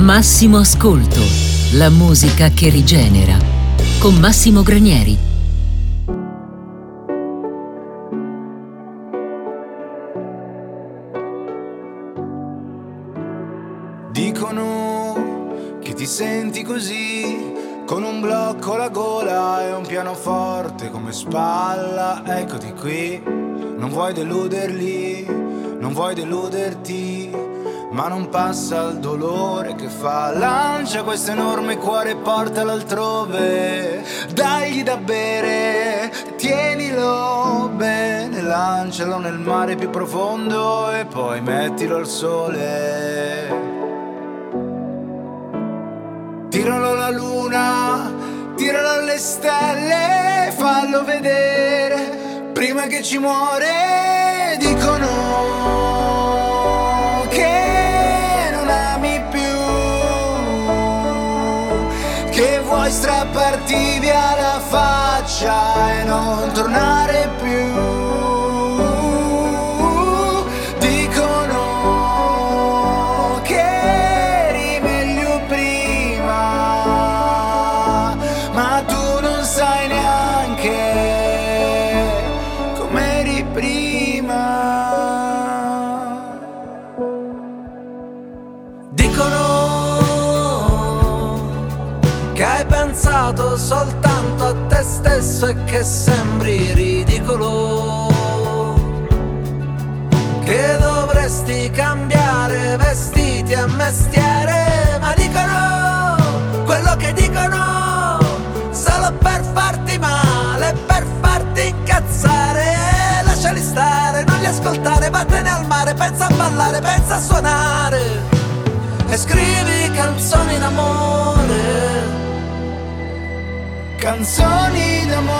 Massimo Ascolto, la musica che rigenera. Con Massimo Granieri. Dicono che ti senti così, con un blocco alla gola e un pianoforte come spalla. Eccoti qui, non vuoi deluderli, non vuoi deluderti ma non passa il dolore che fa. Lancia questo enorme cuore e portalo altrove. Dagli da bere, tienilo bene, lancialo nel mare più profondo e poi mettilo al sole. Tiralo alla luna, tiralo alle stelle, fallo vedere prima che ci muore. Dicono strapparti via la faccia e non tornare più. Soltanto a te stesso e che sembri ridicolo. Che dovresti cambiare vestiti e mestiere, ma dicono quello che dicono solo per farti male, per farti incazzare. Lasciali stare, non li ascoltare, vattene al mare, pensa a ballare, pensa a suonare e scrivi canzoni d'amore canzoni d'amore,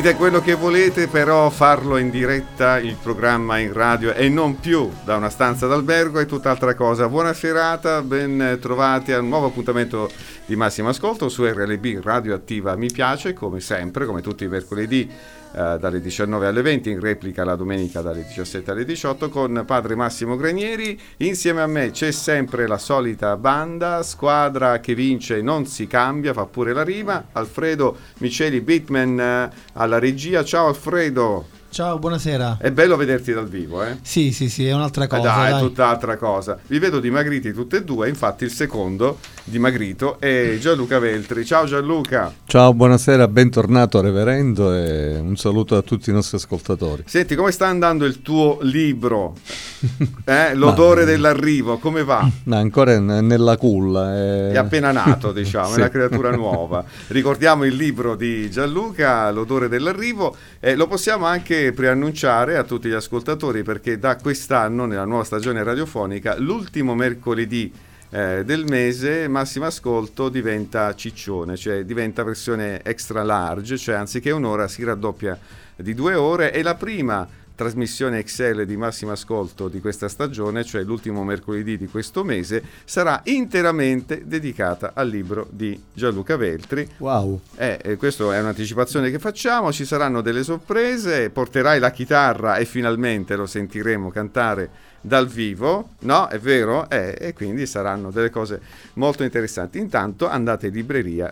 Dite quello che volete, però farlo in diretta, il programma in radio e non più da una stanza d'albergo è tutt'altra cosa. Buona serata, ben trovati a un nuovo appuntamento di Massimo Ascolto su RLB Radio Attiva Mi Piace, come sempre, come tutti i mercoledì eh, dalle 19 alle 20, in replica la domenica dalle 17 alle 18 con padre Massimo Granieri. Insieme a me c'è sempre la solita banda, squadra che vince non si cambia, fa pure la rima. Alfredo Miceli Bitman eh, alla regia. Ciao Alfredo. Ciao, buonasera. È bello vederti dal vivo, eh? Sì, sì, sì, è un'altra cosa. Eh dai, dai, è tutt'altra cosa. Vi vedo dimagriti tutti e due, infatti il secondo dimagrito è Gianluca Veltri. Ciao Gianluca. Ciao, buonasera, bentornato reverendo e un saluto a tutti i nostri ascoltatori. Senti, come sta andando il tuo libro? Eh? L'odore Ma, dell'arrivo, come va? No, ancora nella culla. È, è appena nato, diciamo, sì. è una creatura nuova. Ricordiamo il libro di Gianluca, L'odore dell'arrivo, e lo possiamo anche preannunciare a tutti gli ascoltatori perché da quest'anno, nella nuova stagione radiofonica, l'ultimo mercoledì eh, del mese Massimo Ascolto diventa ciccione, cioè diventa versione extra large, cioè anziché un'ora si raddoppia di due ore. E la prima trasmissione Excel di massimo ascolto di questa stagione, cioè l'ultimo mercoledì di questo mese, sarà interamente dedicata al libro di Gianluca Veltri. Wow! Eh, eh, questa è un'anticipazione che facciamo, ci saranno delle sorprese, porterai la chitarra e finalmente lo sentiremo cantare dal vivo, no? È vero? Eh, e quindi saranno delle cose molto interessanti. Intanto andate in libreria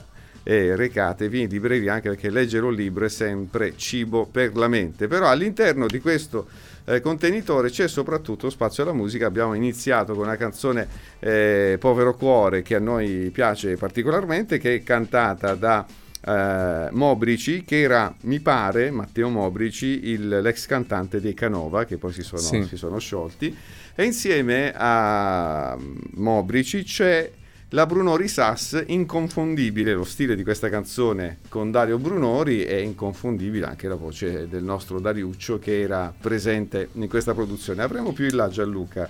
e recatevi in libreria anche perché leggere un libro è sempre cibo per la mente. Però all'interno di questo eh, contenitore c'è soprattutto spazio alla musica. Abbiamo iniziato con una canzone eh, Povero Cuore che a noi piace particolarmente, che è cantata da eh, Mobrici, che era, mi pare, Matteo Mobrici, il- l'ex cantante dei Canova, che poi si sono, Sì. si sono sciolti, e insieme a Mobrici c'è la Brunori Sass, inconfondibile, lo stile di questa canzone con Dario Brunori è inconfondibile anche la voce del nostro Dariuccio che era presente in questa produzione. Avremo più in là Gianluca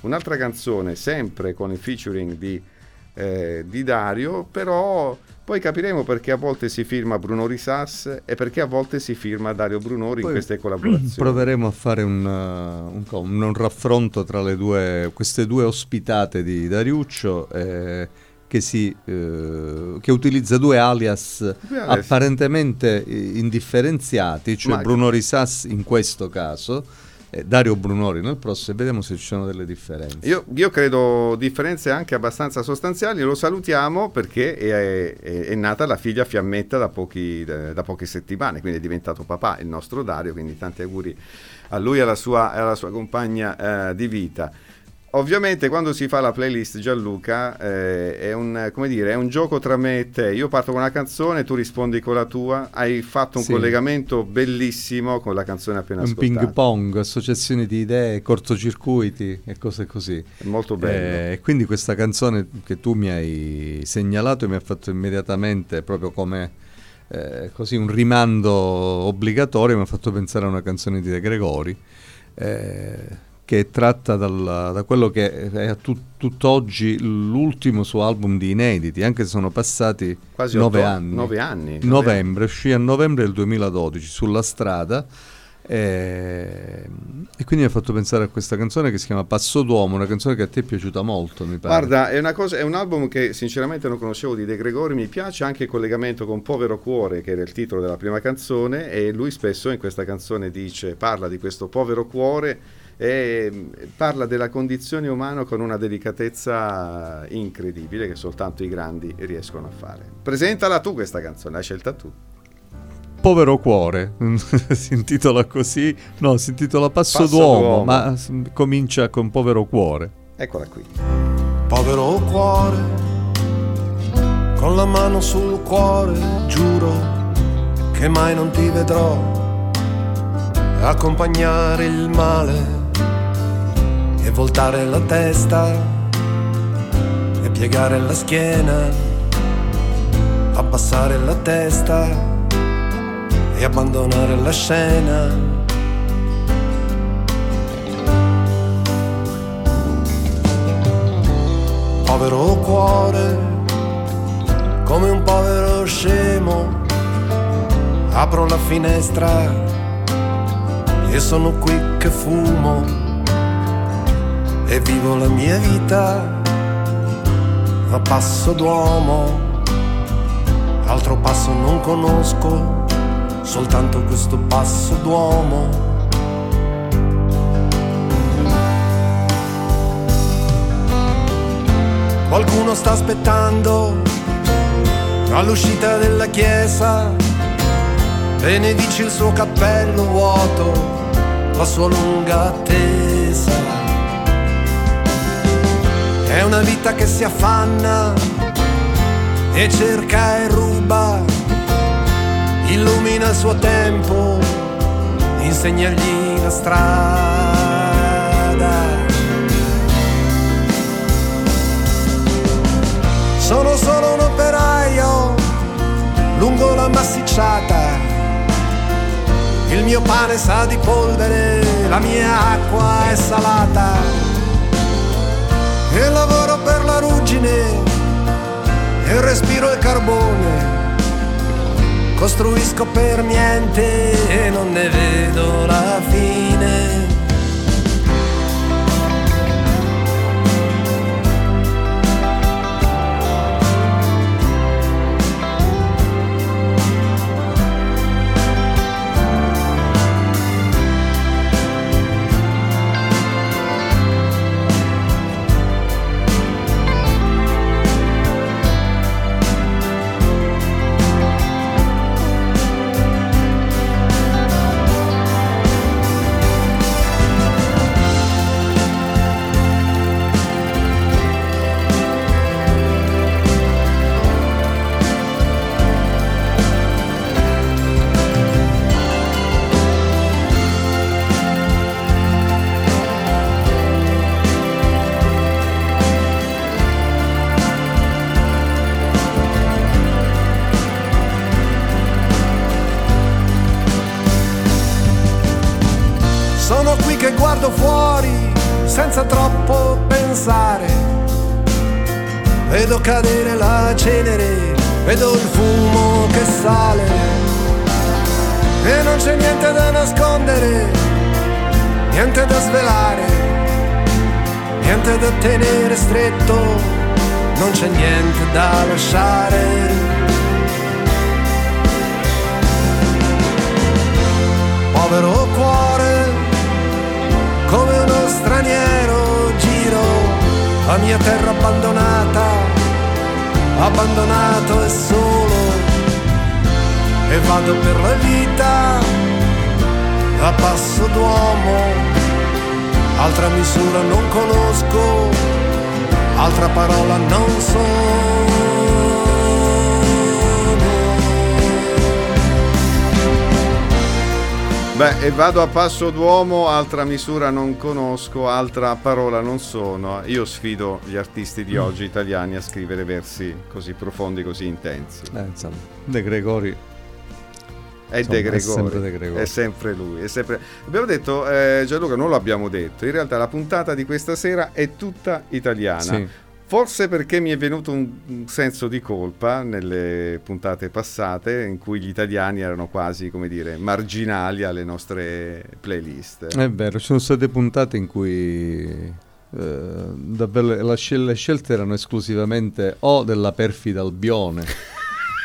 un'altra canzone sempre con il featuring di, eh, di Dario, però poi capiremo perché a volte si firma Bruno Risas e perché a volte si firma Dario Brunori in Poi queste collaborazioni. Proveremo a fare un, uh, un un- un raffronto tra le due, queste due ospitate di Dariuccio eh, che, si, eh, che utilizza due alias, Due apparentemente eh, indifferenziati, cioè Ma- Bruno Risas in questo caso e Dario Brunori nel prossimo e vediamo se ci sono delle differenze. Io, io credo differenze anche abbastanza sostanziali, lo salutiamo perché è, è- è nata la figlia Fiammetta da, pochi- da poche settimane, quindi è diventato papà il nostro Dario, quindi tanti auguri a lui e alla sua, alla sua compagna eh, di vita. Ovviamente quando si fa la playlist Gianluca eh, è, un, come dire, è un gioco tra me e te, io parto con una canzone, tu rispondi con la tua, hai fatto un Sì. collegamento bellissimo con la canzone appena un ascoltata. ping pong, associazioni di idee, cortocircuiti e cose così. È molto bello. Eh, E quindi questa canzone che tu mi hai segnalato mi ha fatto immediatamente proprio come eh, così un rimando obbligatorio, mi ha fatto pensare a una canzone di De Gregori eh, che è tratta dal- da quello che è a tu- tutt'oggi l'ultimo suo album di inediti, anche se sono passati Quasi nove otto- anni. nove anni, nove Novembre, uscì a novembre del 2012 sulla strada. eh, E, quindi mi ha fatto pensare a questa canzone che si chiama Passo d'Uomo, una canzone che a te è piaciuta molto, mi pare. Guarda, è, una cosa, è un album che sinceramente non conoscevo di De Gregori, mi piace anche il collegamento con Povero Cuore, che era il titolo della prima canzone, e lui spesso in questa canzone dice, parla di questo povero cuore e mm, parla della condizione umana con una delicatezza incredibile che soltanto i grandi riescono a fare. Presentala tu questa canzone, l'hai scelta tu. Povero cuore, si intitola così, no, si intitola Passo, Passo d'uomo, d'uomo. ma comincia con Povero cuore. Eccola qui. Povero cuore, con la mano sul cuore, giuro che mai non ti vedrò accompagnare il male voltare la testa e piegare la schiena, abbassare la testa e abbandonare la scena. povero cuore, come un povero scemo, apro la finestra e sono qui che fumo e vivo la mia vita a passo d'uomo, altro passo non conosco, soltanto questo passo d'uomo. Qualcuno sta aspettando all'uscita della chiesa, benedice il suo cappello vuoto, la sua lunga attesa. È una vita che si affanna e cerca e ruba, illumina il suo tempo, insegnagli la strada. Sono solo un operaio lungo la massicciata. Il mio pane sa di polvere, la mia acqua è salata. E lavoro per la ruggine e respiro il carbone. Costruisco per niente e non ne vedo la fine. Che guardo fuori senza troppo pensare. Vedo cadere la cenere, vedo il fumo che sale. E non c'è niente da nascondere, niente da svelare, niente da tenere stretto, non c'è niente da lasciare. povero cuore, straniero giro la mia terra abbandonata, abbandonato e solo, e vado per la vita a passo d'uomo, altra misura non conosco, altra parola non so. Beh, e vado a passo d'uomo, altra misura non conosco, altra parola non sono. Io sfido gli artisti di oggi italiani a scrivere versi così profondi, così intensi. Eh, insomma, De Gregori È Insomma, De è Gregori, sempre De Gregori. è sempre lui. è sempre- Abbiamo detto, eh, Gianluca, non lo abbiamo detto, in realtà la puntata di questa sera è tutta italiana. Sì. Forse perché mi è venuto un, senso di colpa nelle puntate passate in cui gli italiani erano quasi, come dire, marginali alle nostre playlist. È vero, ci sono state puntate in cui eh, davvero la scel- le scelte erano esclusivamente o della perfida Albione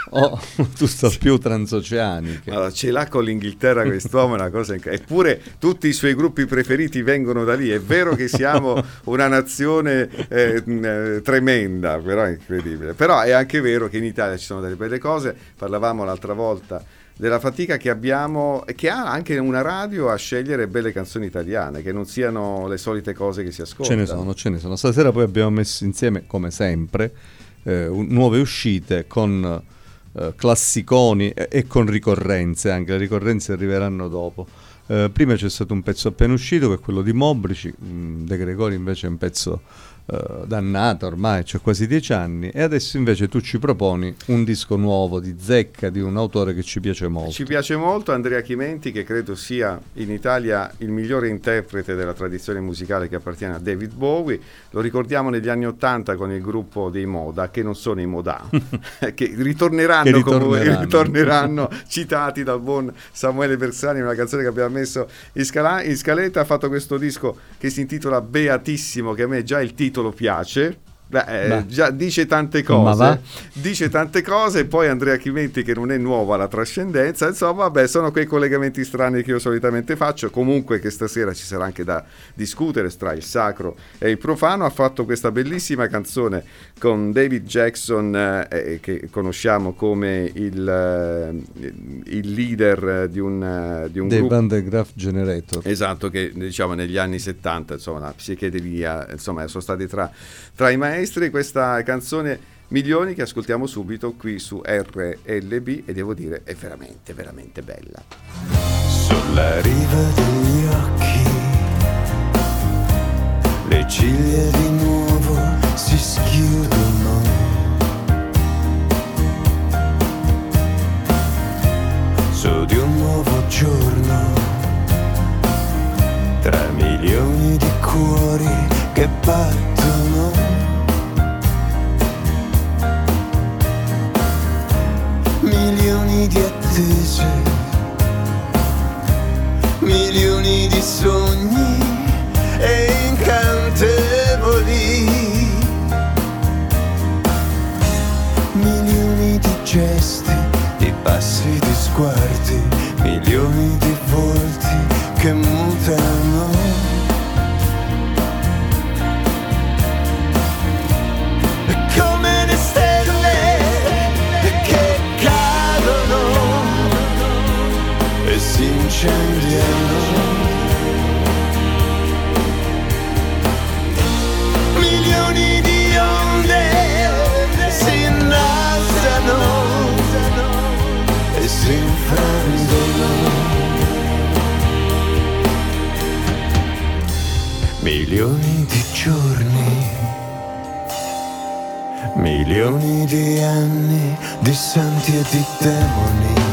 o tutt'al più transoceaniche. Allora, ce l'ha con l'Inghilterra quest'uomo, è una cosa inc- eppure tutti i suoi gruppi preferiti vengono da lì. È vero che siamo una nazione eh, eh, tremenda, però è incredibile. Però è anche vero che in Italia ci sono delle belle cose. Parlavamo l'altra volta della fatica che abbiamo e che ha anche una radio a scegliere belle canzoni italiane, che non siano le solite cose che si Ce ascoltano. ne sono, ce ne sono. Stasera poi abbiamo messo insieme, come sempre, eh, nuove uscite con eh, classiconi e, con ricorrenze, anche le ricorrenze arriveranno dopo. Eh, prima c'è stato un pezzo appena uscito che è quello di Mobrici, De Gregori invece è un pezzo eh, dannato ormai, c'è quasi dieci anni, e adesso invece tu ci proponi un disco nuovo di zecca di un autore che ci piace molto. Ci piace molto Andrea Chimenti, che credo sia in Italia il migliore interprete della tradizione musicale che appartiene a David Bowie. Lo ricordiamo negli anni Ottanta con il gruppo dei Moda, che non sono i Moda, che ritorneranno, Che ritorneranno. ritorneranno citati dal buon Samuele Bersani, una canzone che abbiamo messo in, scala- in scaletta. Ha fatto questo disco che si intitola Beatissimo, che a me già il titolo piace. Beh, eh, Beh. già dice tante cose dice tante cose e poi Andrea Chimenti che non è nuovo alla trascendenza insomma vabbè sono quei collegamenti strani che io solitamente faccio comunque che stasera ci sarà anche da discutere tra il sacro e il profano ha fatto questa bellissima canzone con David Jackson eh, eh, che conosciamo come il, eh, il leader di un, eh, di un dei gruppo Van de Graaf Generator. Esatto, che diciamo negli anni 70, insomma, la psichedelia, insomma, sono stati tra, tra i maestri. Questa canzone Milioni che ascoltiamo subito qui su RLB e devo dire è veramente, veramente bella. Sulla riva degli occhi, le ciglia di nuovo si schiudono. Su di un nuovo giorno, tra milioni di cuori che battono. Milioni di attese milioni di sogni e incantevoli, milioni di gesti, di passi, di sguardi, milioni di volti che mutano. Si incendiano. Milioni di onde innalzano e si. Milioni di giorni, milioni di anni di santi e di demoni.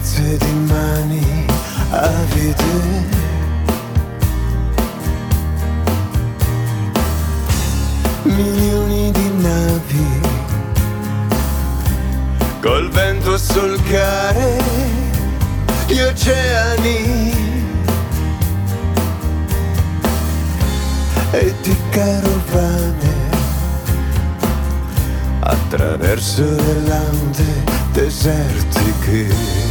Carezze di mani avide. Milioni di navi col vento a solcare gli oceani e di carovane attraverso le lande desertiche.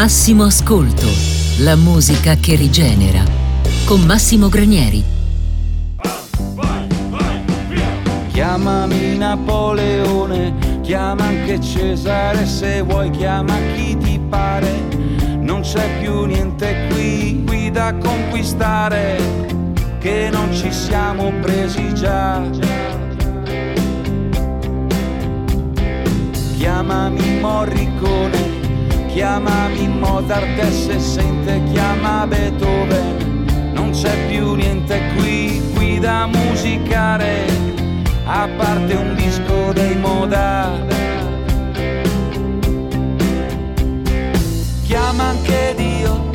Massimo Ascolto, la musica che rigenera. Con Massimo Granieri. Chiamami Napoleone, chiama anche Cesare se vuoi, chiama chi ti pare. Non c'è più niente qui, qui da conquistare, che non ci siamo presi già. Chiamami Morricone, chiamami Mozart e se sente, chiama Beethoven. Non c'è più niente qui, qui da musicare, a parte un disco dei Moda. Chiama anche Dio,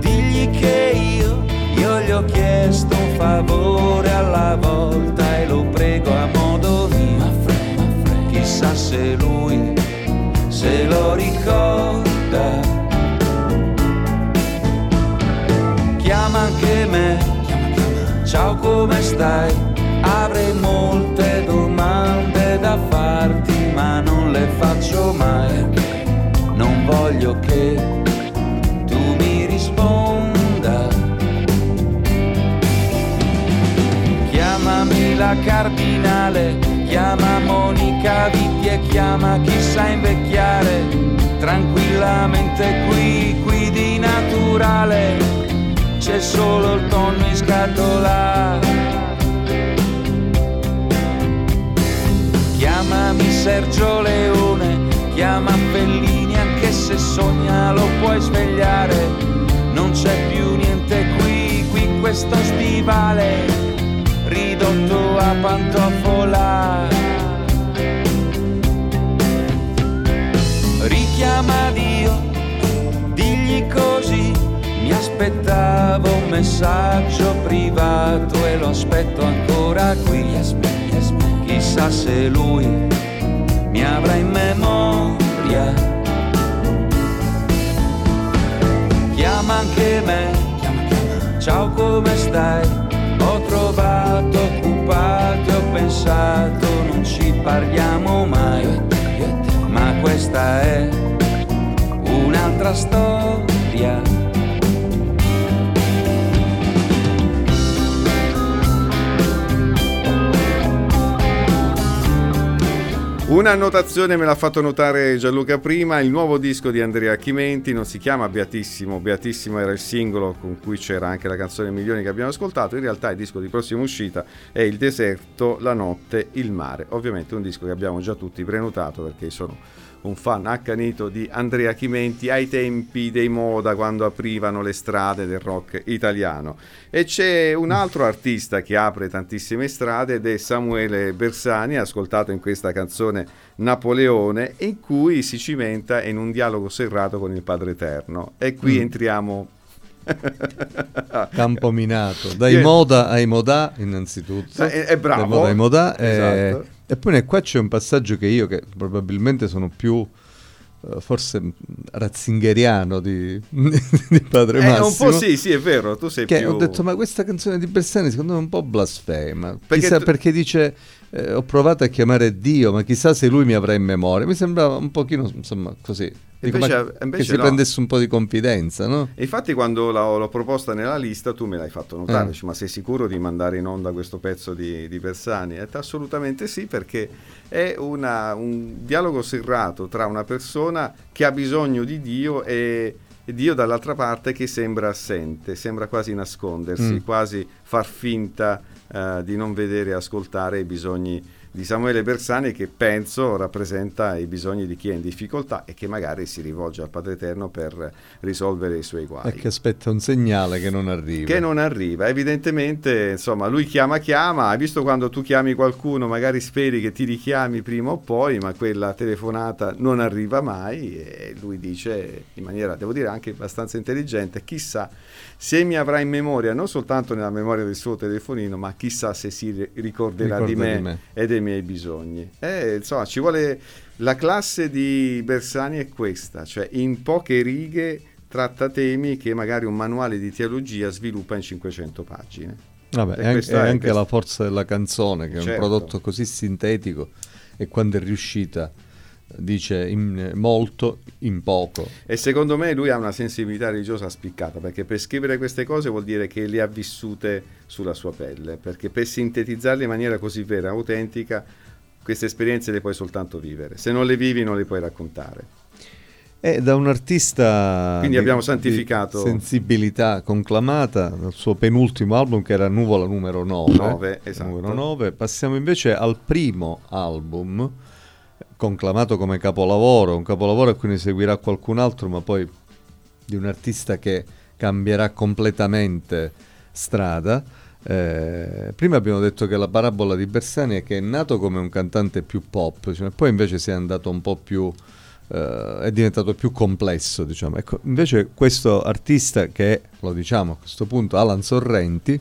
digli che io, io gli ho chiesto un favore alla volta e lo prego a modo mio. Chissà se lui se lo ricorda. Chiama anche me, ciao come stai? Avrei molte domande da farti, ma non le faccio mai. Non voglio che tu mi risponda. Chiamami la cardinale, chiama Monica Vitti e chiama chi sa invecchiare. Tranquillamente qui, qui di naturale, c'è solo il tonno in scatola. Chiamami Sergio Leone, chiama Bellini anche se sogna lo puoi svegliare. Non c'è più niente qui, qui questo stivale ridotto a pantofola. Richiama Dio, digli così, mi aspettavo un messaggio privato e lo aspetto ancora qui. Chissà se lui mi avrà in memoria. Chiama anche me, ciao come stai? Ho trovato occupato e ho pensato non ci parliamo mai, ma questa è un'altra storia. Un'annotazione me l'ha fatto notare Gianluca prima, il nuovo disco di Andrea Chimenti non si chiama Beatissimo, Beatissimo era il singolo con cui c'era anche la canzone Milioni che abbiamo ascoltato, in realtà il disco di prossima uscita è Il deserto, la notte, il mare, ovviamente un disco che abbiamo già tutti prenotato perché sono un fan accanito di Andrea Chimenti ai tempi dei Moda quando aprivano le strade del rock italiano. E c'è un altro artista che apre tantissime strade ed è Samuele Bersani, ascoltato in questa canzone Napoleone, in cui si cimenta in un dialogo serrato con il Padre Eterno. E qui mm. entriamo Campo minato, dai moda ai moda innanzitutto. È, è bravo. Dai moda ai moda. Esatto. E, poi qua c'è un passaggio che io, che probabilmente sono più uh, forse ratzingeriano di, di Padre eh, Massimo. Un po' sì, sì, è vero, tu sei che più... Ho detto, ma questa canzone di Bersani secondo me è un po' blasfema. Perché, Chissà, tu... perché dice eh, ho provato a chiamare Dio, ma chissà se lui mi avrà in memoria. Mi sembrava un pochino, insomma, così. Invece, invece che si no. prendesse un po' di confidenza, no? E infatti quando l'ho, l'ho, proposta nella lista tu me l'hai fatto notare, eh. ma sei sicuro di mandare in onda questo pezzo di, di Bersani? E assolutamente sì, perché è una, un dialogo serrato tra una persona che ha bisogno di Dio e, e Dio dall'altra parte che sembra assente, sembra quasi nascondersi, mm. quasi far finta eh, di non vedere e ascoltare i bisogni di Samuele Bersani che penso rappresenta i bisogni di chi è in difficoltà e che magari si rivolge al Padre Eterno per risolvere i suoi guai. E che aspetta un segnale che non arriva. Che non arriva. Evidentemente, insomma, lui chiama chiama, hai visto quando tu chiami qualcuno, magari speri che ti richiami prima o poi, ma quella telefonata non arriva mai e lui dice in maniera, devo dire, anche abbastanza intelligente, chissà se mi avrà in memoria, non soltanto nella memoria del suo telefonino, ma chissà se si ricorderà Ricorda di, me di me e dei miei bisogni. Eh, insomma, ci vuole la classe di Bersani è questa, cioè in poche righe tratta temi che magari un manuale di teologia sviluppa in 500 pagine. Vabbè, è, anche, è anche la forza della canzone, che certo. è un certo. prodotto così sintetico e quando è riuscita dice in molto in poco. E secondo me lui ha una sensibilità religiosa spiccata, perché per scrivere queste cose vuol dire che le ha vissute sulla sua pelle, perché per sintetizzarle in maniera così vera, autentica, queste esperienze le puoi soltanto vivere. Se non le vivi non le puoi raccontare. È da un artista Quindi abbiamo santificato sensibilità conclamata dal suo penultimo album che era Nuvola numero 9. 9, esatto. numero 9. Passiamo invece al primo album conclamato come capolavoro, un capolavoro cui ne seguirà qualcun altro, ma poi di un artista che cambierà completamente strada. Eh, prima abbiamo detto che la parabola di Bersani è che è nato come un cantante più pop, cioè, poi invece si è andato un po' più, eh, è diventato più complesso. Diciamo. Ecco, invece questo artista che lo diciamo a questo punto, Alan Sorrenti,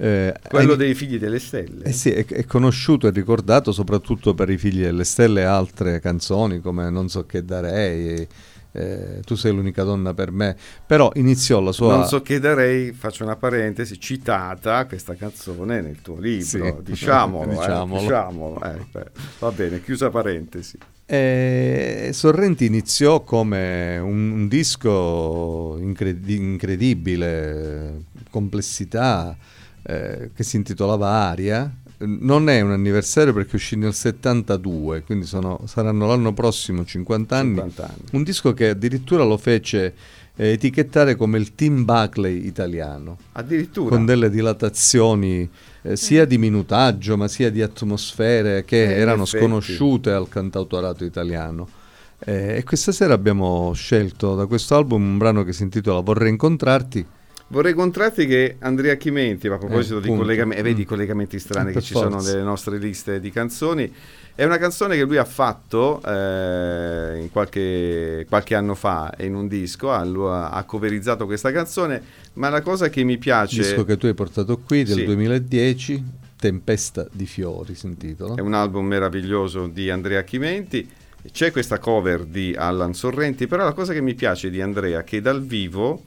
eh, Quello è, dei figli delle stelle. Eh sì, è, è, conosciuto e ricordato soprattutto per i figli delle stelle e altre canzoni come Non so che darei. Eh, tu sei l'unica donna per me, però iniziò la sua... Non so che darei, faccio una parentesi, citata questa canzone nel tuo libro, sì. diciamolo, diciamolo. Eh, diciamolo. Eh, va bene, chiusa parentesi. E Sorrenti iniziò come un, un disco incredi- incredibile, complessità, eh, che si intitolava Aria. Non è un anniversario perché uscì nel 72, quindi sono, saranno l'anno prossimo 50 anni. 50 anni. Un disco che addirittura lo fece eh, etichettare come il Tim Buckley italiano. Addirittura. Con delle dilatazioni eh, sia di minutaggio ma sia di atmosfere che eh, erano sconosciute al cantautorato italiano. Eh, e questa sera abbiamo scelto da questo album un brano che si intitola Vorrei incontrarti Vorrei incontrarti che Andrea Chimenti, a proposito eh, di collegamenti, eh, vedi i mm. collegamenti strani che ci forza. sono nelle nostre liste di canzoni, è una canzone che lui ha fatto eh, qualche, qualche, anno fa in un disco, ha, ha, coverizzato questa canzone, ma la cosa che mi piace... Il disco che tu hai portato qui del sì. 2010, Tempesta di fiori si intitola. È un album meraviglioso di Andrea Chimenti. C'è questa cover di Allan Sorrenti, però la cosa che mi piace di Andrea è che dal vivo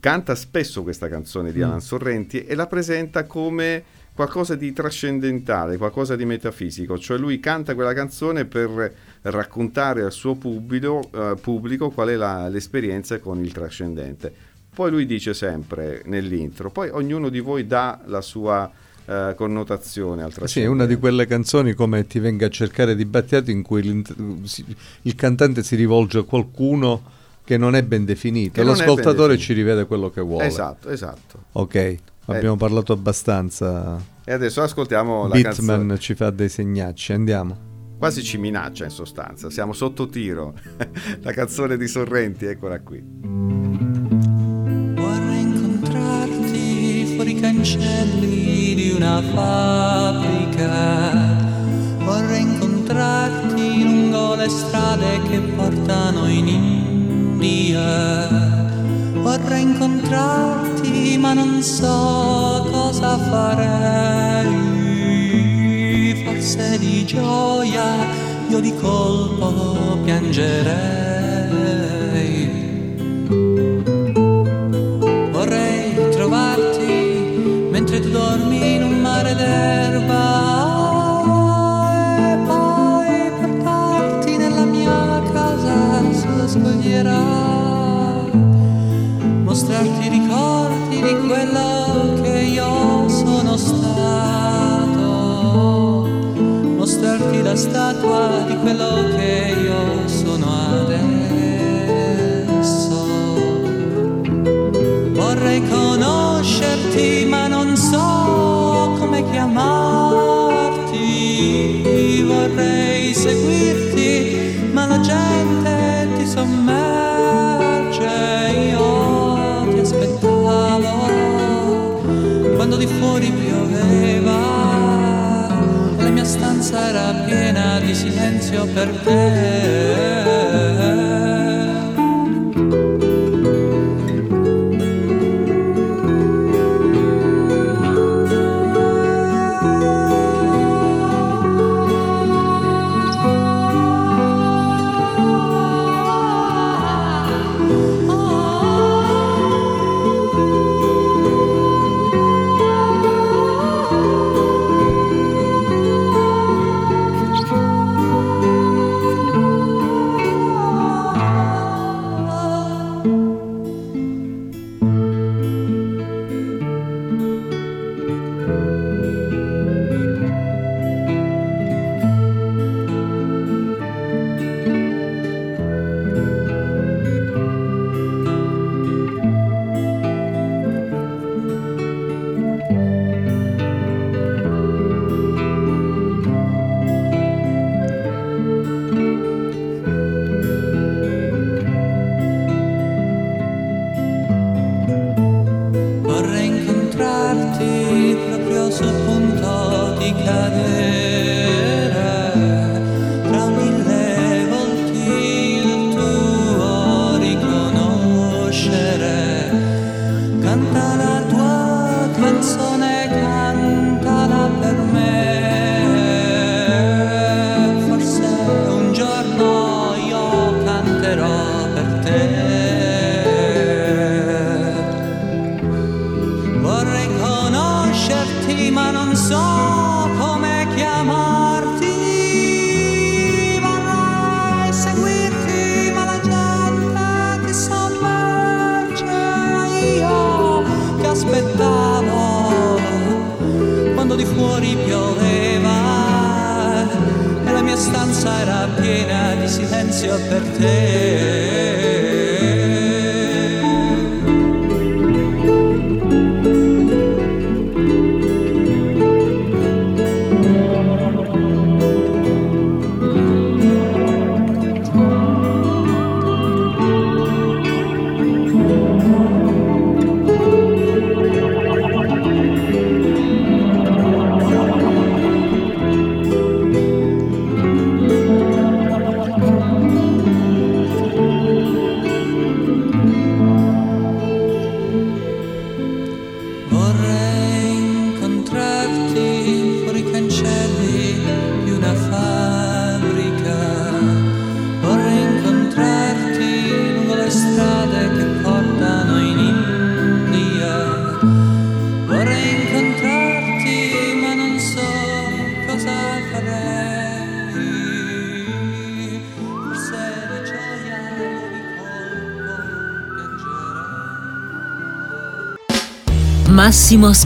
canta spesso questa canzone di mm. Alan Sorrenti e la presenta come qualcosa di trascendentale, qualcosa di metafisico, cioè lui canta quella canzone per raccontare al suo pubblico, uh, pubblico qual è la, l'esperienza con il trascendente. Poi lui dice sempre nell'intro, poi ognuno di voi dà la sua eh, connotazione al Sì, è una di quelle canzoni come Ti venga a cercare di Battiato in cui il cantante si rivolge a qualcuno che non è ben e ben l'ascoltatore ci rivede quello che vuole. Esatto, esatto. Ok, abbiamo parlato abbastanza. E adesso ascoltiamo la Bitman canzone. ci fa dei segnacci, andiamo. Quasi ci minaccia in sostanza, siamo sotto tiro. la canzone di Sorrenti, eccola qui. Vorrei incontrarti fuori i cancelli di una fabbrica. Vorrei incontrarti lungo le strade che portano in India. Vorrei incontrarti ma non so cosa farei. Forse di gioia io di colpo piangerei. Vorrei trovarti mentre tu dormi in un mare d'erba la statua di quello che io sono adesso. Vorrei conoscerti ma non so come chiamarti. Vorrei seguirti ma la gente ti sommerge. Io ti aspettavo quando di fuori pioveva. La mia stanza era silenzio per te. Stanza era piena di silenzio per te.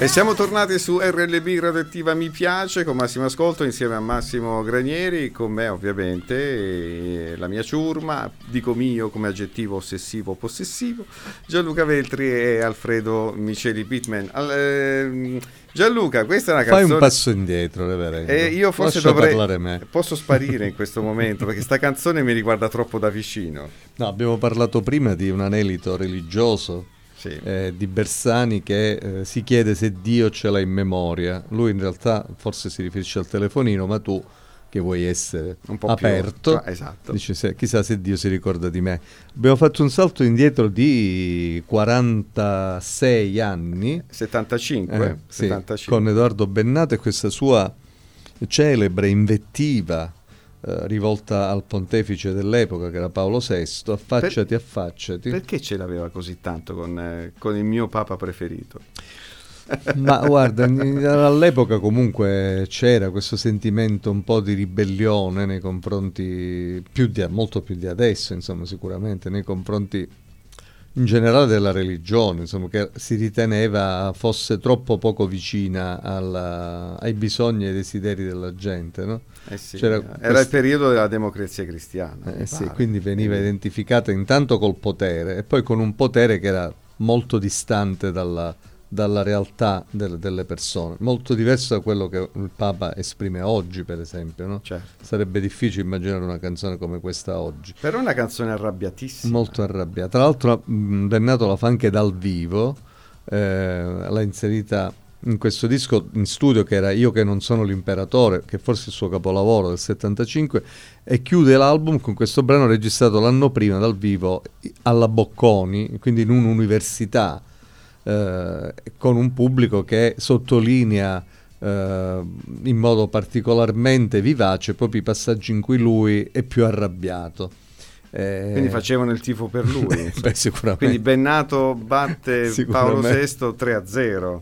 E siamo tornati su RLB Radioattiva Mi Piace con Massimo Ascolto insieme a Massimo Granieri, con me ovviamente la mia ciurma, dico mio come aggettivo ossessivo possessivo, Gianluca Veltri e Alfredo Miceli Pitman. Al- ehm, Gianluca, questa è una Fai canzone... un passo indietro, reverendo. E io forse Lascia dovrei... parlare me. Posso sparire in questo momento perché sta canzone mi riguarda troppo da vicino. No, abbiamo parlato prima di un anelito religioso Sì. eh, di Bersani che eh, si chiede se Dio ce l'ha in memoria. Lui in realtà forse si riferisce al telefonino, ma tu che vuoi essere Un po' più- aperto, ah, esatto. dice se- chissà se Dio si ricorda di me. Abbiamo fatto un salto indietro di 46 anni 75, eh, sì, 75. con Edoardo Bennato e questa sua celebre invettiva eh, rivolta al pontefice dell'epoca che era Paolo VI, affacciati, affacciati. Perché ce l'aveva così tanto con, eh, con il mio papa preferito? Ma guarda, all'epoca comunque c'era questo sentimento un po' di ribellione nei confronti, più di, molto più di adesso, insomma, sicuramente, nei confronti in generale della religione, insomma, che si riteneva fosse troppo poco vicina alla- ai bisogni e ai desideri della gente, no? Eh sì, era quest- il periodo della democrazia cristiana. Eh sì, quindi veniva identificata intanto col potere e poi con un potere che era molto distante dalla, dalla realtà del- delle persone, molto diverso da quello che il Papa esprime oggi, per esempio. no? Certo. Sarebbe difficile immaginare una canzone come questa oggi. Però è una canzone arrabbiatissima. Molto arrabbiata. Tra l'altro, mh, Bennato la fa anche dal vivo, eh, l'ha inserita in questo disco in studio che era Io che non sono l'imperatore, che forse è il suo capolavoro del 75, e chiude l'album con questo brano registrato l'anno prima dal vivo alla Bocconi, quindi in un'università, eh, con un pubblico che sottolinea eh, in modo particolarmente vivace proprio i passaggi in cui lui è più arrabbiato. Eh, Quindi facevano il tifo per lui. Beh, sicuramente. Quindi Bennato batte Paolo. VI 3-0.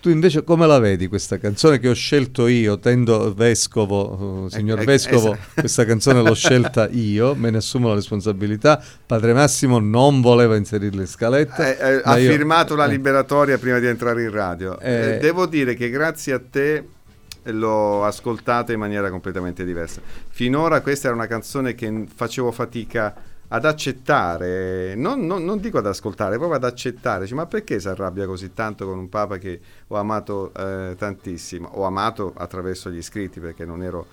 Tu invece come la vedi questa canzone che ho scelto io, tendo vescovo, eh, signor Eh, eh, vescovo, questa canzone l'ho scelta io, me ne assumo la responsabilità. Padre Massimo non voleva inserirla in scaletta. Eh, eh, ha io- firmato la liberatoria prima di entrare in radio. Eh, devo dire che grazie a te l'ho ascoltata in maniera completamente diversa. Finora questa era una canzone che facevo fatica ad accettare, non, non- non dico ad ascoltare, proprio ad accettare. Dici, ma perché si arrabbia così tanto con un Papa che ho amato eh, tantissimo? Ho amato attraverso gli scritti perché non ero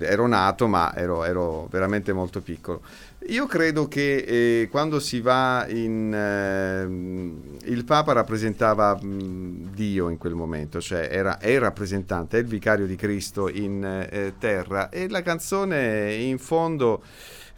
ero nato ma ero, ero veramente molto piccolo. Io credo che eh, quando si va in... ehm, il Papa rappresentava mh, Dio in quel momento, cioè era, è il rappresentante, è il vicario di Cristo in eh, terra e la canzone in fondo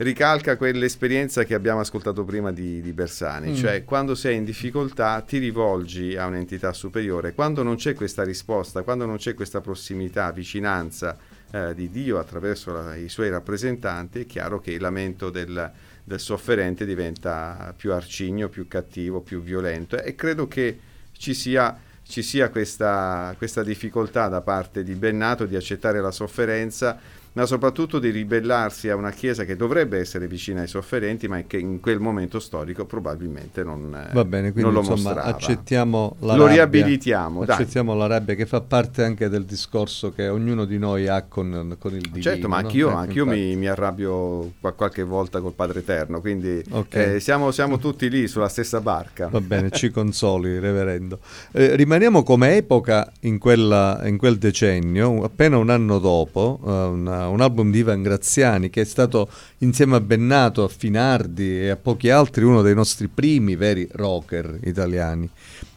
ricalca quell'esperienza che abbiamo ascoltato prima di, di Bersani, Mm. cioè quando sei in difficoltà ti rivolgi a un'entità superiore, quando non c'è questa risposta, quando non c'è questa prossimità, vicinanza eh, di Dio attraverso la- i suoi rappresentanti, è chiaro che il lamento del, del sofferente diventa più arcigno, più cattivo, più violento e credo che ci sia, ci sia questa, questa difficoltà da parte di Bennato di accettare la sofferenza ma soprattutto di ribellarsi a una Chiesa che dovrebbe essere vicina ai sofferenti, ma che in quel momento storico probabilmente non, eh, Va bene, quindi lo insomma mostrava. accettiamo la Lo rabbia. riabilitiamo, dai. Accettiamo la rabbia che fa parte anche del discorso che ognuno di noi ha con, con il divino. Certo, ma no? anch'io, Ecco, anch'io infatti. mi, mi arrabbio qua- qualche volta col Padre Eterno, quindi Ok. eh, siamo, siamo tutti lì sulla stessa barca. Va bene, ci consoli, reverendo. Eh, rimaniamo come epoca in, quella- in quel decennio, appena un anno dopo, eh, una- un album di Ivan Graziani che è stato insieme a Bennato, a Finardi e a pochi altri uno dei nostri primi veri rocker italiani.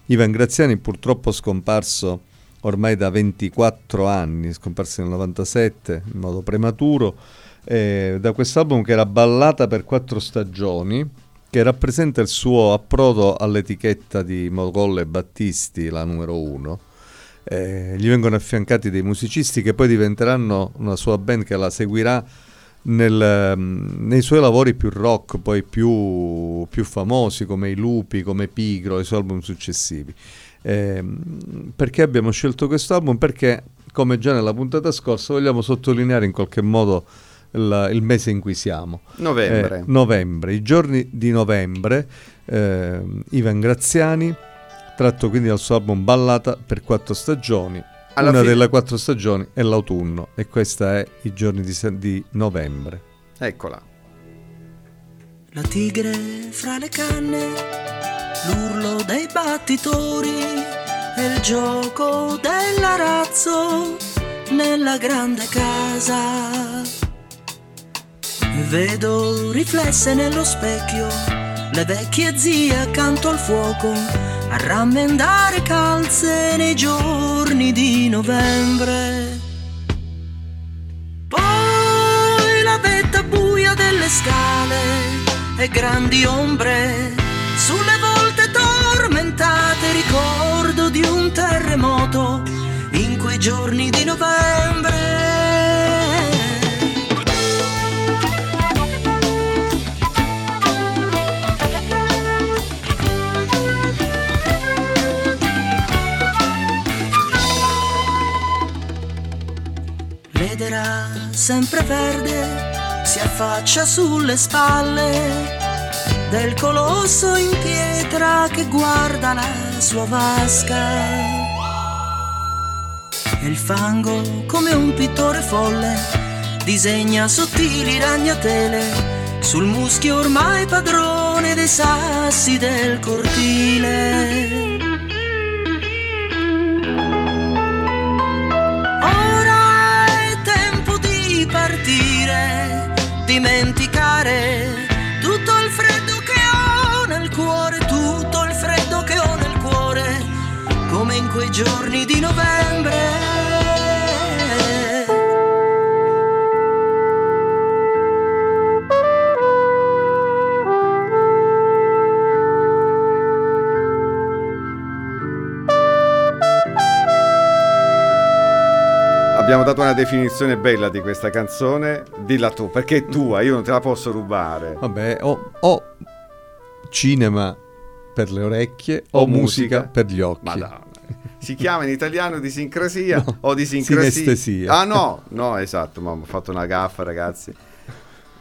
Ivan Graziani purtroppo scomparso ormai da 24 anni, scomparso nel 97 in modo prematuro, eh, da quest'album che era Ballata per quattro stagioni, che rappresenta il suo approdo all'etichetta di Mogolle Battisti, la numero uno. Eh, gli vengono affiancati dei musicisti che poi diventeranno una sua band che la seguirà nel, mm, nei suoi lavori più rock, poi più, più famosi come I Lupi, come Pigro, i suoi album successivi. Ehm, perché abbiamo scelto questo album? Perché, come già nella puntata scorsa, vogliamo sottolineare in qualche modo il, il mese in cui siamo. Novembre. Eh, novembre, i giorni di novembre, ehm, Ivan Graziani, tratto quindi dal suo album Ballata per quattro stagioni. Alla Una fine- delle quattro stagioni è l'autunno e questa è i giorni di, di novembre. Eccola. La tigre fra le canne, l'urlo dei battitori e il gioco dell'arazzo nella grande casa. E vedo riflesse nello specchio le vecchie zie accanto al fuoco a rammendare calze nei giorni di novembre. Poi la vetta buia delle scale e grandi ombre sulle volte tormentate, ricordo di un terremoto in quei giorni di novembre. Sempre verde si affaccia sulle spalle del colosso in pietra che guarda la sua vasca. E il fango, come un pittore folle, disegna sottili ragnatele sul muschio ormai padrone dei sassi del cortile. Giorni di novembre. abbiamo dato una definizione bella di questa canzone, dilla tu, perché è tua, io non te la posso rubare. Vabbè, o, o cinema per le orecchie o, O musica, musica per gli occhi. Madonna. Si chiama in italiano disincrasia No, o disincrasia? sinestesia. Ah no, no, esatto, ma ho fatto una gaffa ragazzi.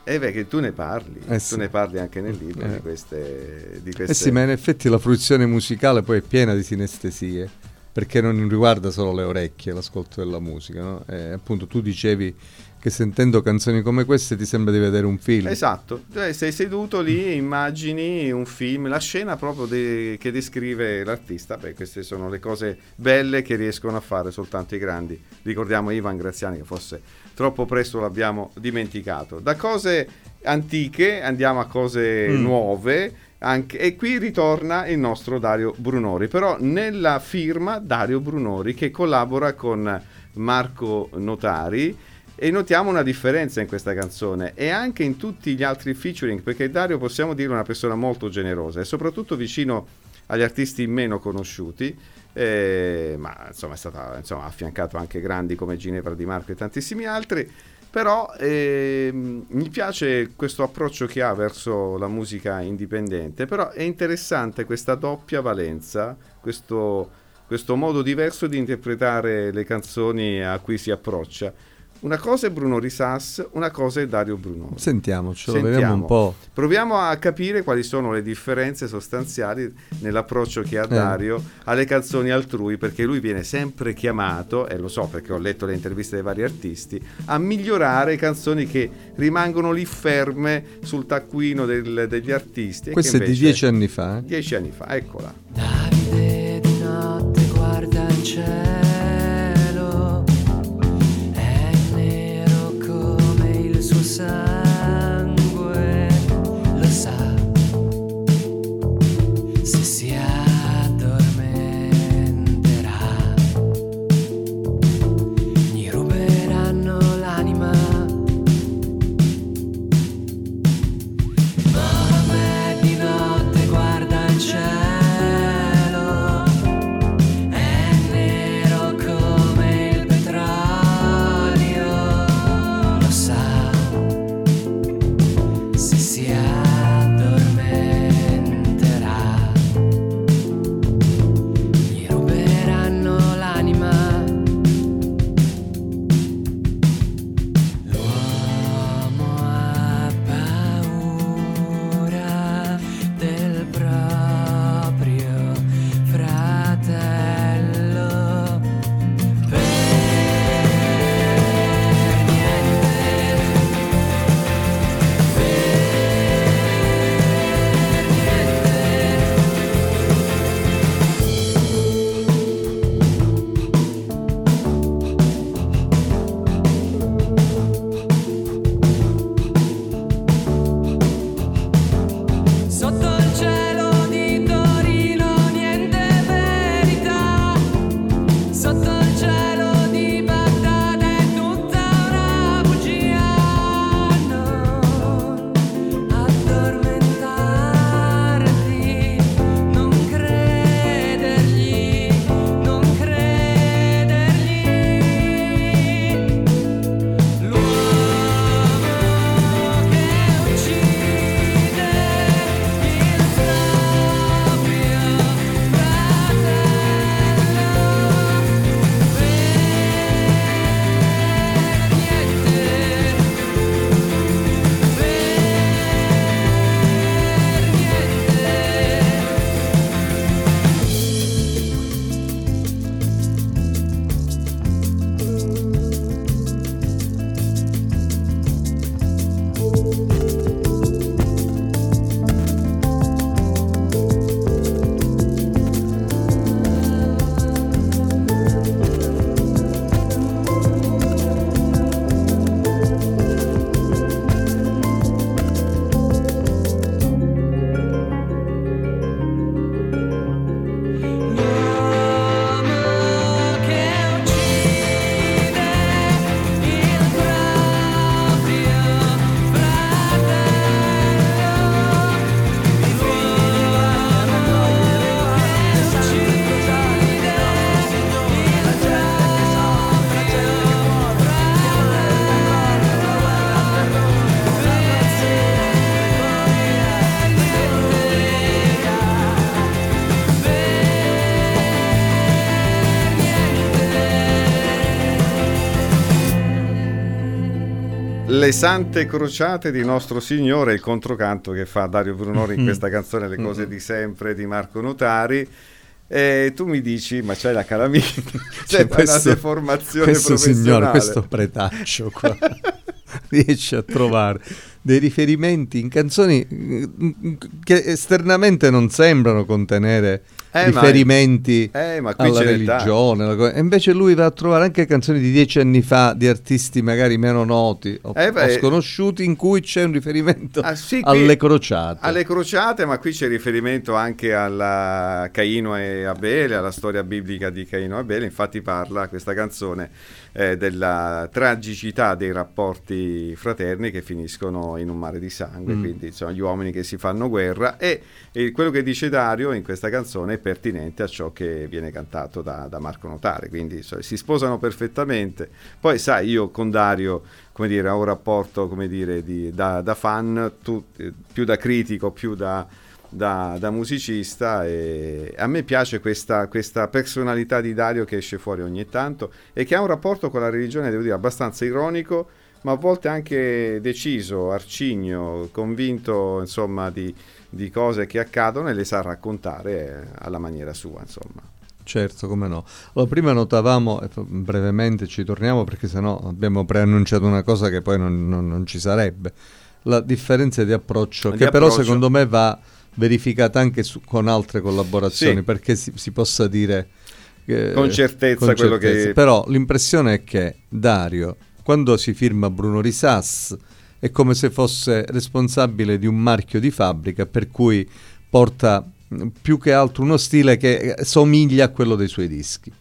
E beh, che tu ne parli, Eh tu sì. ne parli anche nel libro Eh. di queste... Di Eh queste... sì, ma in effetti la fruizione musicale poi è piena di sinestesie, perché non riguarda solo le orecchie, l'ascolto della musica, no? E appunto tu dicevi che sentendo canzoni come queste ti sembra di vedere un film. Esatto, Cioè, sei seduto lì e immagini un film, la scena proprio de- che descrive l'artista. Beh, queste sono le cose belle che riescono a fare soltanto i grandi. Ricordiamo Ivan Graziani che forse troppo presto l'abbiamo dimenticato. Da cose antiche andiamo a cose Mm. nuove. anche- e qui ritorna il nostro Dario Brunori, però nella firma Dario Brunori che collabora con Marco Notari e notiamo una differenza in questa canzone e anche in tutti gli altri featuring perché Dario possiamo dire è una persona molto generosa e soprattutto vicino agli artisti meno conosciuti eh, ma insomma è stata insomma, affiancato anche grandi come Ginevra Di Marco e tantissimi altri però ehm, mi piace questo approccio che ha verso la musica indipendente però è interessante questa doppia valenza questo, questo modo diverso di interpretare le canzoni a cui si approccia una cosa è Bruno Risas, una cosa è Dario Brunori. Sentiamocelo, Sentiamo. vediamo un po'. Proviamo a capire quali sono le differenze sostanziali nell'approccio che ha Dario alle canzoni altrui, perché lui viene sempre chiamato, e lo so perché ho letto le interviste dei vari artisti, a migliorare canzoni che rimangono lì ferme sul taccuino del- degli artisti. Questo è di dieci anni fa. eh? Dieci anni fa, eccola. Davide di notte guarda il cielo, il Le sante crociate di nostro Signore, il controcanto che fa Dario Brunori in questa canzone Le cose di sempre di Marco Notari. E tu mi dici, ma c'hai la calamita, c'è una deformazione questo signore, questo pretaccio qua, riesce a trovare dei riferimenti in canzoni mm, che esternamente non sembrano contenere Eh, ma- riferimenti eh, ma qui alla religione. la co- E invece lui va a trovare anche canzoni di dieci anni fa di artisti magari meno noti o, Eh, beh. o sconosciuti in cui c'è un riferimento Ah, sì, alle crociate. Alle crociate, ma qui c'è riferimento anche alla Caino e Abele, alla storia biblica di Caino e Abele. Infatti parla questa canzone eh, della tragicità dei rapporti fraterni che finiscono in un mare di sangue, Mm. quindi insomma gli uomini che si fanno guerra e, e quello che dice Dario in questa canzone è pertinente a ciò che viene cantato da, da Marco Notare, quindi insomma, si sposano perfettamente. Poi sai, io con Dario come dire, ho un rapporto come dire, di- da, da fan, tu, eh, più da critico, più da, da- da musicista e a me piace questa, questa personalità di Dario che esce fuori ogni tanto e che ha un rapporto con la religione, devo dire, abbastanza ironico, ma a volte anche deciso, arcigno, convinto insomma di, di cose che accadono e le sa raccontare alla maniera sua, insomma. Certo, come no. Allora, prima notavamo, brevemente ci torniamo perché sennò abbiamo preannunciato una cosa che poi non, non- non ci sarebbe, la differenza di approccio Di che però approccio. secondo me va verificata anche su- con altre collaborazioni Sì. perché si, si possa dire che- Con certezza quello che- Però l'impressione è che Dario, quando si firma Bruno Risas, è come se fosse responsabile di un marchio di fabbrica per cui porta mh, più che altro uno stile che eh, somiglia a quello dei suoi dischi.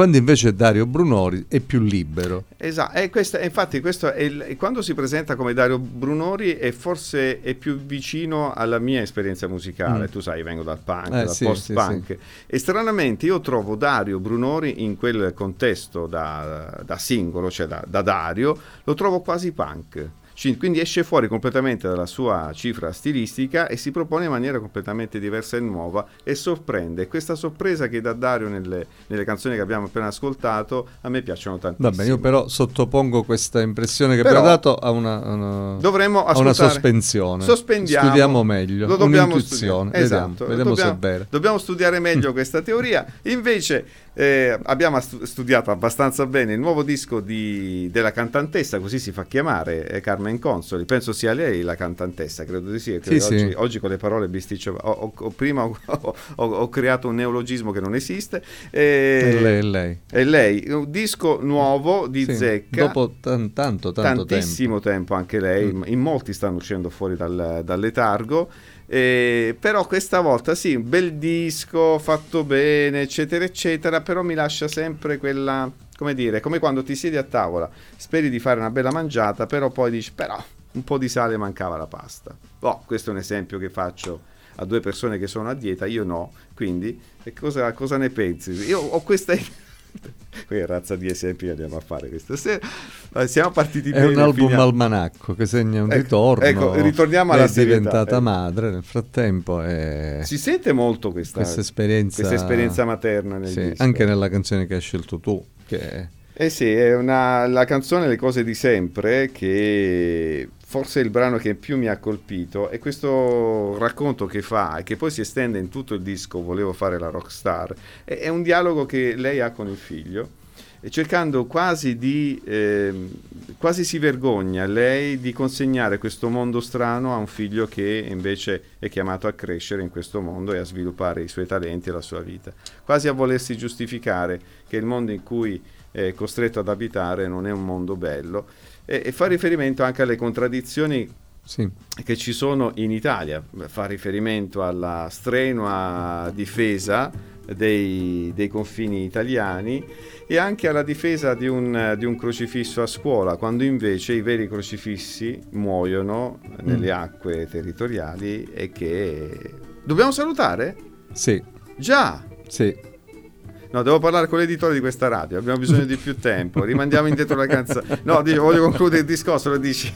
Quando invece Dario Brunori è più libero. Esatto, e questo- infatti questo è il- quando si presenta come Dario Brunori è forse è più vicino alla mia esperienza musicale, Mm. tu sai vengo dal punk, Eh, dal sì, post-punk e stranamente io trovo Dario Brunori in quel contesto da, da singolo, cioè da, da Dario, lo trovo quasi punk. Quindi esce fuori completamente dalla sua cifra stilistica e si propone in maniera completamente diversa e nuova e sorprende. Questa sorpresa che dà Dario nelle, nelle canzoni che abbiamo appena ascoltato a me piacciono tantissimo. Va bene, io però sottopongo questa impressione che Però- abbiamo dato a una, una- Dovremmo a una sospensione. Sospendiamo. Studiamo meglio. Lo dobbiamo studiare. Vediamo, Esatto. vediamo dobbiamo, se è vero. Dobbiamo studiare meglio questa teoria. Invece eh, abbiamo stu- studiato abbastanza bene il nuovo disco di- della cantantessa, così si fa chiamare, Carmen Consoli. Penso sia lei la cantantessa, credo di sì. perché Sì, oggi, sì. oggi con le parole bisticcio. Ho, ho- prima ho, ho- creato un neologismo che non esiste. Eh, È lei, è lei. È lei. Un disco nuovo di Sì, Zecca. Dopo tan- tanto, tanto tantissimo tempo. anche lei, Mm. in molti stanno uscendo fuori dal, dal letargo. Eh, però questa volta sì, un bel disco fatto bene, eccetera, eccetera. Però mi lascia sempre quella, come dire, come quando ti siedi a tavola, speri di fare una bella mangiata, però poi dici, però un po' di sale mancava la pasta. Oh, questo è un esempio che faccio a due persone che sono a dieta, io no. Quindi, e cosa, cosa ne pensi? Io ho questa. Qui è razza di esempi che andiamo a fare questa sera. Eh, Siamo partiti È bene. un album finiamo- almanacco che segna un Ecco, ritorno. ecco, ritorniamo alla è serietà, diventata ecco. madre nel frattempo. E Si sente molto questa, questa esperienza, questa esperienza materna sì, anche nella canzone che hai scelto tu. Che Eh sì, è una, la canzone Le cose di sempre che forse è il brano che più mi ha colpito e questo racconto che fa e che poi si estende in tutto il disco Volevo fare la rockstar è, è un dialogo che lei ha con il figlio cercando quasi di ehm, quasi si vergogna lei di consegnare questo mondo strano a un figlio che invece è chiamato a crescere in questo mondo e a sviluppare i suoi talenti e la sua vita. Quasi a volersi giustificare che il mondo in cui è costretto ad abitare non è un mondo bello e, e fa riferimento anche alle contraddizioni sì, che ci sono in Italia, fa riferimento alla strenua difesa dei, dei confini italiani e anche alla difesa di un, di un crocifisso a scuola, quando invece i veri crocifissi muoiono nelle acque territoriali e che... Dobbiamo salutare? sì, Già! sì. No, devo parlare con l'editore di questa radio, abbiamo bisogno di più tempo, rimandiamo indietro la canzone. No, voglio concludere il discorso, lo dici.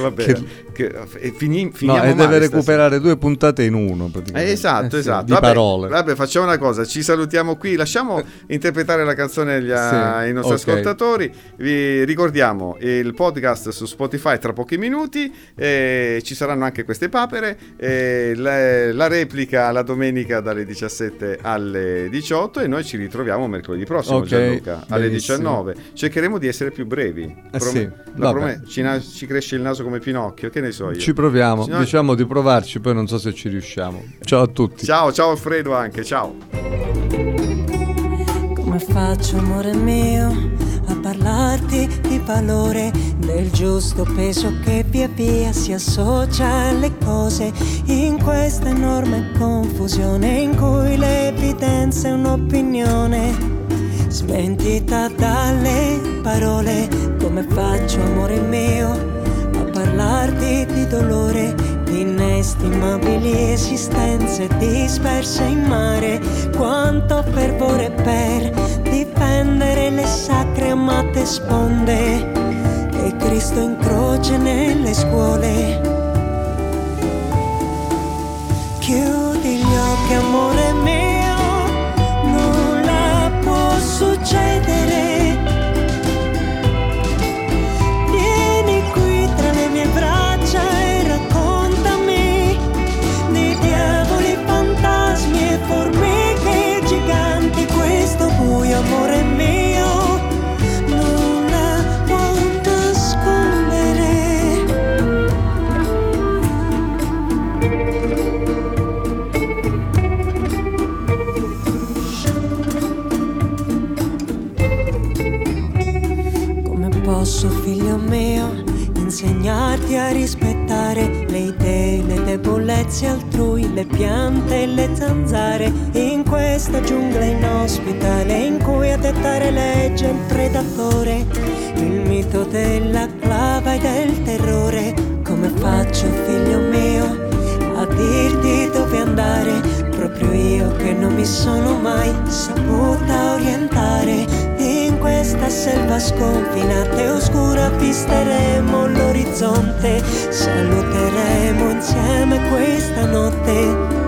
Vabbè, Che- che- e fini- No, e deve recuperare due puntate in uno praticamente. Eh, esatto, Eh sì, esatto. Di Vabbè, parole. Vabbè, facciamo una cosa, ci salutiamo qui, lasciamo interpretare la canzone agli, Sì, ai nostri ok. ascoltatori. Vi ricordiamo il podcast su Spotify tra pochi minuti, eh, ci saranno anche queste papere, eh, la, la replica la domenica dalle 17 alle 18 e noi ci ritroviamo mercoledì prossimo Ok, Gianluca alle benissimo. 19. Cercheremo di essere più brevi. Eh sì, la vabbè. ci, na- ci cresce il naso come Pinocchio, che ne so io. Ci proviamo, No, diciamo di provarci, poi non so se ci riusciamo. Ciao a tutti. Ciao, ciao Alfredo anche, ciao. Come faccio, amore mio, a parlarti di valore del giusto peso che via via si associa alle cose in questa enorme confusione in cui l'evidenza è un'opinione smentita dalle parole. Come faccio, amore mio, parlarti di dolore, di inestimabili esistenze disperse in mare. Quanto fervore per difendere le sacre amate sponde che Cristo in croce nelle scuole. Chiudi gli occhi, amore mio, nulla può succedere. Insegnarti a rispettare le idee, le debolezze altrui, le piante e le zanzare, in questa giungla inospitale in cui a dettare legge il predatore, il mito della clava e del terrore. Come faccio, figlio mio, a dirti dove andare, proprio io che non mi sono mai saputa orientare. Questa selva sconfinata e oscura avvisteremo l'orizzonte, saluteremo insieme questa notte